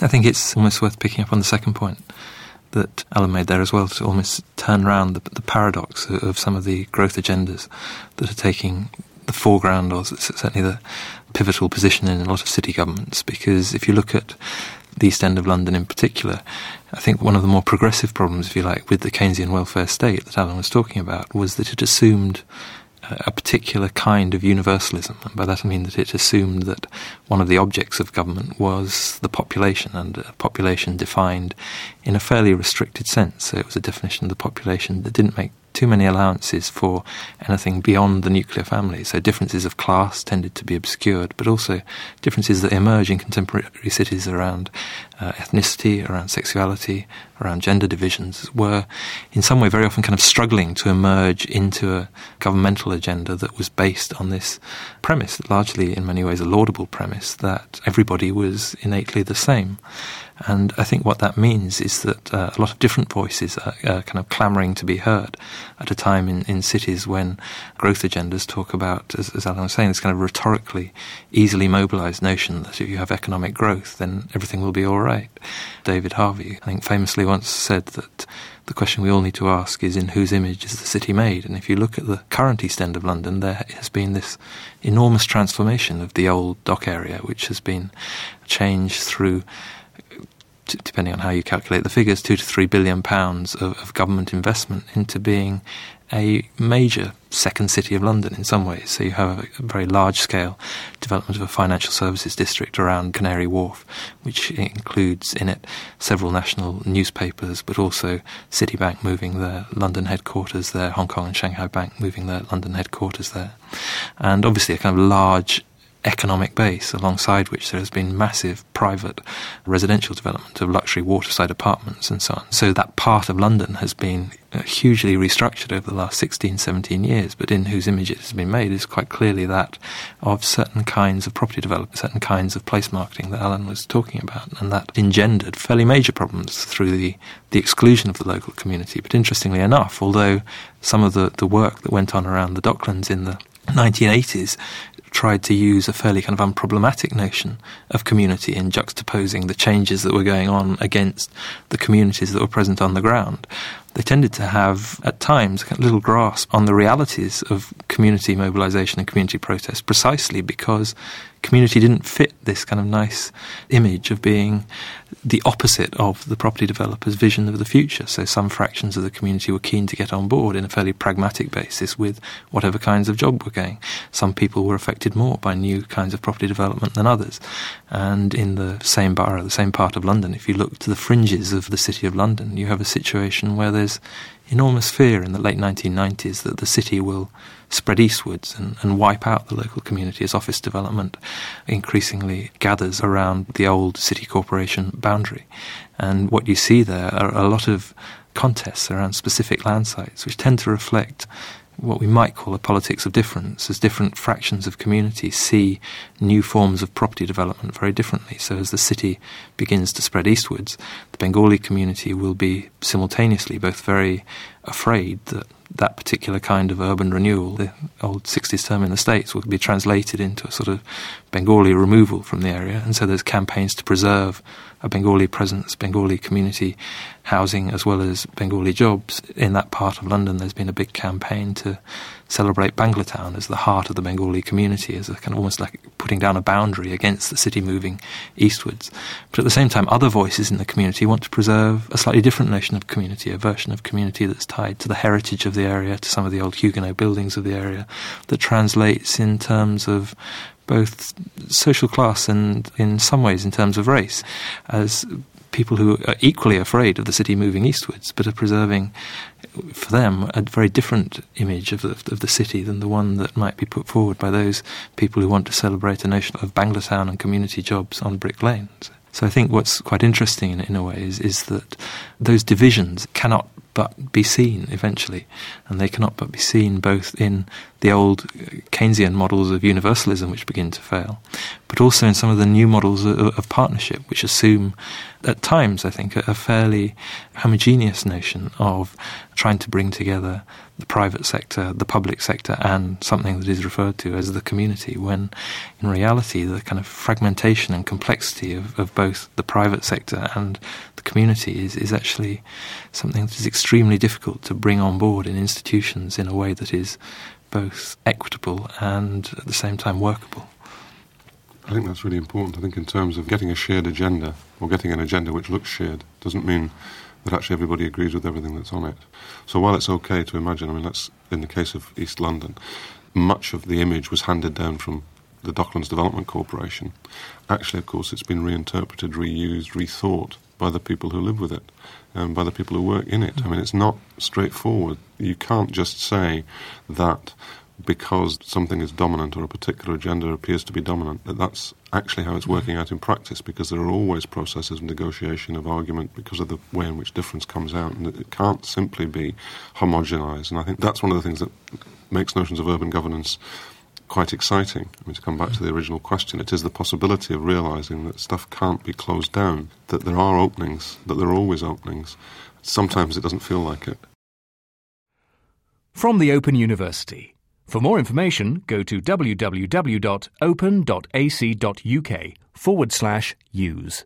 I think it's almost worth picking up on the second point that Alan made there as well to almost turn around the, the paradox of, of some of the growth agendas that are taking the foreground or certainly the pivotal position in a lot of city governments. Because if you look at the East End of London in particular, I think one of the more progressive problems, if you like, with the Keynesian welfare state that Alan was talking about was that it assumed a particular kind of universalism. And by that I mean that it assumed that one of the objects of government was the population, and a population defined in a fairly restricted sense. So it was a definition of the population that didn't make too many allowances for anything beyond the nuclear family. So differences of class tended to be obscured, but also differences that emerge in contemporary cities around uh, ethnicity, around sexuality, around gender divisions were in some way very often kind of struggling to emerge into a governmental agenda that was based on this premise, largely in many ways a laudable premise, that everybody was innately the same. And I think what that means is that uh, a lot of different voices are, are kind of clamouring to be heard at a time in, in cities when growth agendas talk about, as, as Alan was saying, this kind of rhetorically easily mobilised notion that if you have economic growth, then everything will be all right. David Harvey, I think, famously once said that the question we all need to ask is in whose image is the city made? And if you look at the current East End of London, there has been this enormous transformation of the old dock area, which has been changed through depending on how you calculate the figures, two to three billion pounds of, of, government investment into being a major second city of London in some ways. So you have a, a, very large scale development of a financial services district around Canary Wharf, which includes in it several national newspapers, but also Citibank moving their London headquarters there, Hong Kong and Shanghai Bank moving their London headquarters there. And obviously a kind of large economic base, alongside which there has been massive private residential development of luxury waterside apartments and so on. So that part of London has been uh, hugely restructured over the last 16, 17 years, but in whose image it has been made is quite clearly that of certain kinds of property development, certain kinds of place marketing that Alan was talking about, and that engendered fairly major problems through the, the exclusion of the local community. But interestingly enough, although some of the, the work that went on around the Docklands in the 1980s tried to use a fairly kind of unproblematic notion of community in juxtaposing the changes that were going on against the communities that were present on the ground. They tended to have, at times, a little grasp on the realities of community mobilization and community protest precisely because community didn't fit this kind of nice image of being the opposite of the property developer's vision of the future. So some fractions of the community were keen to get on board in a fairly pragmatic basis with whatever kinds of job were going. Some people were affected more by new kinds of property development than others. And in the same borough, the same part of London, if you look to the fringes of the city of London, you have a situation where is enormous fear in the late 1990s that the city will spread eastwards and, and wipe out the local community as office development increasingly gathers around the old city corporation boundary. And what you see there are a lot of contests around specific land sites, which tend to reflect what we might call a politics of difference, as different fractions of community see new forms of property development very differently. So, as the city begins to spread eastwards, the Bengali community will be simultaneously both very afraid that that particular kind of urban renewal, the old 60s term in the States, will be translated into a sort of Bengali removal from the area. And so there's campaigns to preserve a Bengali presence, Bengali community housing, as well as Bengali jobs in that part of London. There's been a big campaign to celebrate Banglatown as the heart of the Bengali community, as a kind of almost like putting down a boundary against the city moving eastwards. But at the same time, other voices in the community want to preserve a slightly different notion of community, a version of community that's tied to the heritage of the area, to some of the old Huguenot buildings of the area, that translates in terms of both social class and, in some ways, in terms of race, as people who are equally afraid of the city moving eastwards, but are preserving, for them, a very different image of the, of the city than the one that might be put forward by those people who want to celebrate a notion of Banglatown and community jobs on Brick Lanes. So I think what's quite interesting in, in a way is, is that those divisions cannot but be seen eventually, and they cannot but be seen both in the old Keynesian models of universalism, which begin to fail, but also in some of the new models of, of partnership, which assume, at times, I think, a, a fairly homogeneous notion of trying to bring together the private sector, the public sector, and something that is referred to as the community, when in reality the kind of fragmentation and complexity of, of both the private sector and the community is, is actually something that is extremely difficult to bring on board in institutions in a way that is both equitable and at the same time workable. I think that's really important. I think in terms of getting a shared agenda or getting an agenda which looks shared doesn't mean that actually everybody agrees with everything that's on it. So while it's okay to imagine, I mean, that's in the case of East London, much of the image was handed down from the Docklands Development Corporation. Actually, of course, it's been reinterpreted, reused, rethought by the people who live with it and by the people who work in it. I mean, it's not straightforward. You can't just say that because something is dominant or a particular agenda appears to be dominant, that that's actually how it's working out in practice because there are always processes of negotiation, of argument, because of the way in which difference comes out. And it can't simply be homogenized. And I think that's one of the things that makes notions of urban governance quite exciting. I mean, to come back to the hmm. original question, it is the possibility of realizing that stuff can't be closed down, that there are openings, that there are always openings. Sometimes it doesn't feel like it. From the Open University. For more information, go to www.open.ac.uk forward slash use.